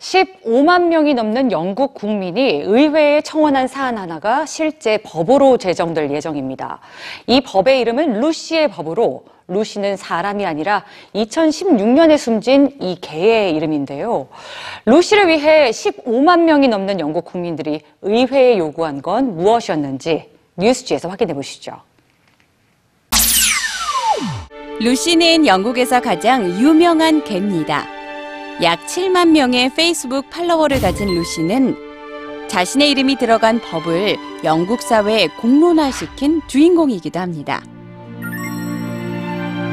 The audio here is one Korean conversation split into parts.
15만 명이 넘는 영국 국민이 의회에 청원한 사안 하나가 실제 법으로 제정될 예정입니다. 이 법의 이름은 루시의 법으로 루시는 사람이 아니라 2016년에 숨진 이 개의 이름인데요. 루시를 위해 15만 명이 넘는 영국 국민들이 의회에 요구한 건 무엇이었는지 뉴스지에서 확인해 보시죠. 루시는 영국에서 가장 유명한 개입니다. 약 7만 명의 페이스북 팔로워를 가진 루시는 자신의 이름이 들어간 법을 영국 사회에 공론화시킨 주인공이기도 합니다.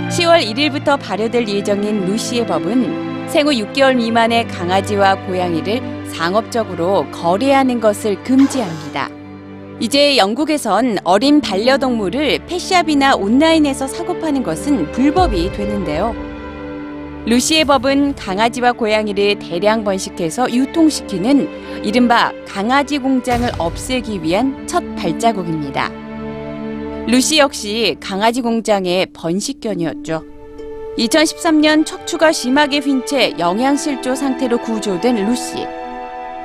10월 1일부터 발효될 예정인 루시의 법은 생후 6개월 미만의 강아지와 고양이를 상업적으로 거래하는 것을 금지합니다. 이제 영국에선 어린 반려동물을 펫샵이나 온라인에서 사고 파는 것은 불법이 되는데요. 루시의 법은 강아지와 고양이를 대량 번식해서 유통시키는 이른바 강아지 공장을 없애기 위한 첫 발자국입니다. 루시 역시 강아지 공장의 번식견이었죠. 2013년 척추가 심하게 휜 채 영양실조 상태로 구조된 루시.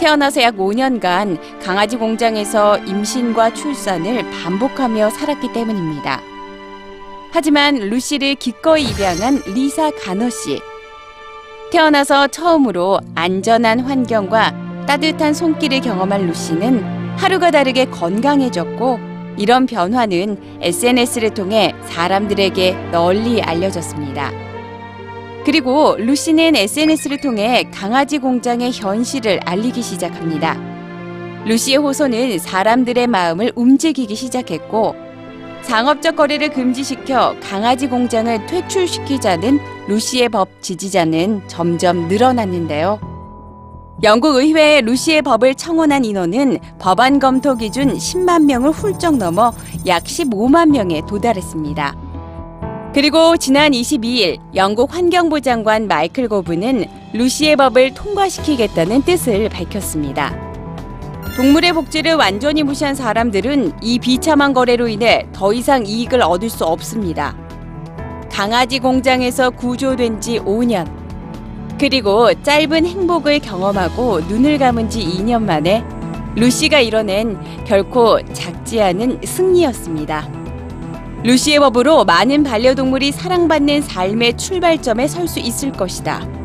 태어나서 약 5년간 강아지 공장에서 임신과 출산을 반복하며 살았기 때문입니다. 하지만 루시를 기꺼이 입양한 리사 가너 씨. 태어나서 처음으로 안전한 환경과 따뜻한 손길을 경험한 루시는 하루가 다르게 건강해졌고 이런 변화는 SNS를 통해 사람들에게 널리 알려졌습니다. 그리고 루시는 SNS를 통해 강아지 공장의 현실을 알리기 시작합니다. 루시의 호소는 사람들의 마음을 움직이기 시작했고 상업적 거래를 금지시켜 강아지 공장을 퇴출시키자는 루시의 법 지지자는 점점 늘어났는데요. 영국 의회에 루시의 법을 청원한 인원은 법안 검토 기준 10만 명을 훌쩍 넘어 약 15만 명에 도달했습니다. 그리고 지난 22일 영국 환경부 장관 마이클 고브는 루시의 법을 통과시키겠다는 뜻을 밝혔습니다. 동물의 복지를 완전히 무시한 사람들은 이 비참한 거래로 인해 더 이상 이익을 얻을 수 없습니다. 강아지 공장에서 구조된 지 5년. 그리고 짧은 행복을 경험하고 눈을 감은 지 2년 만에 루시가 이뤄낸 결코 작지 않은 승리였습니다. 루시의 법으로 많은 반려동물이 사랑받는 삶의 출발점에 설 수 있을 것이다.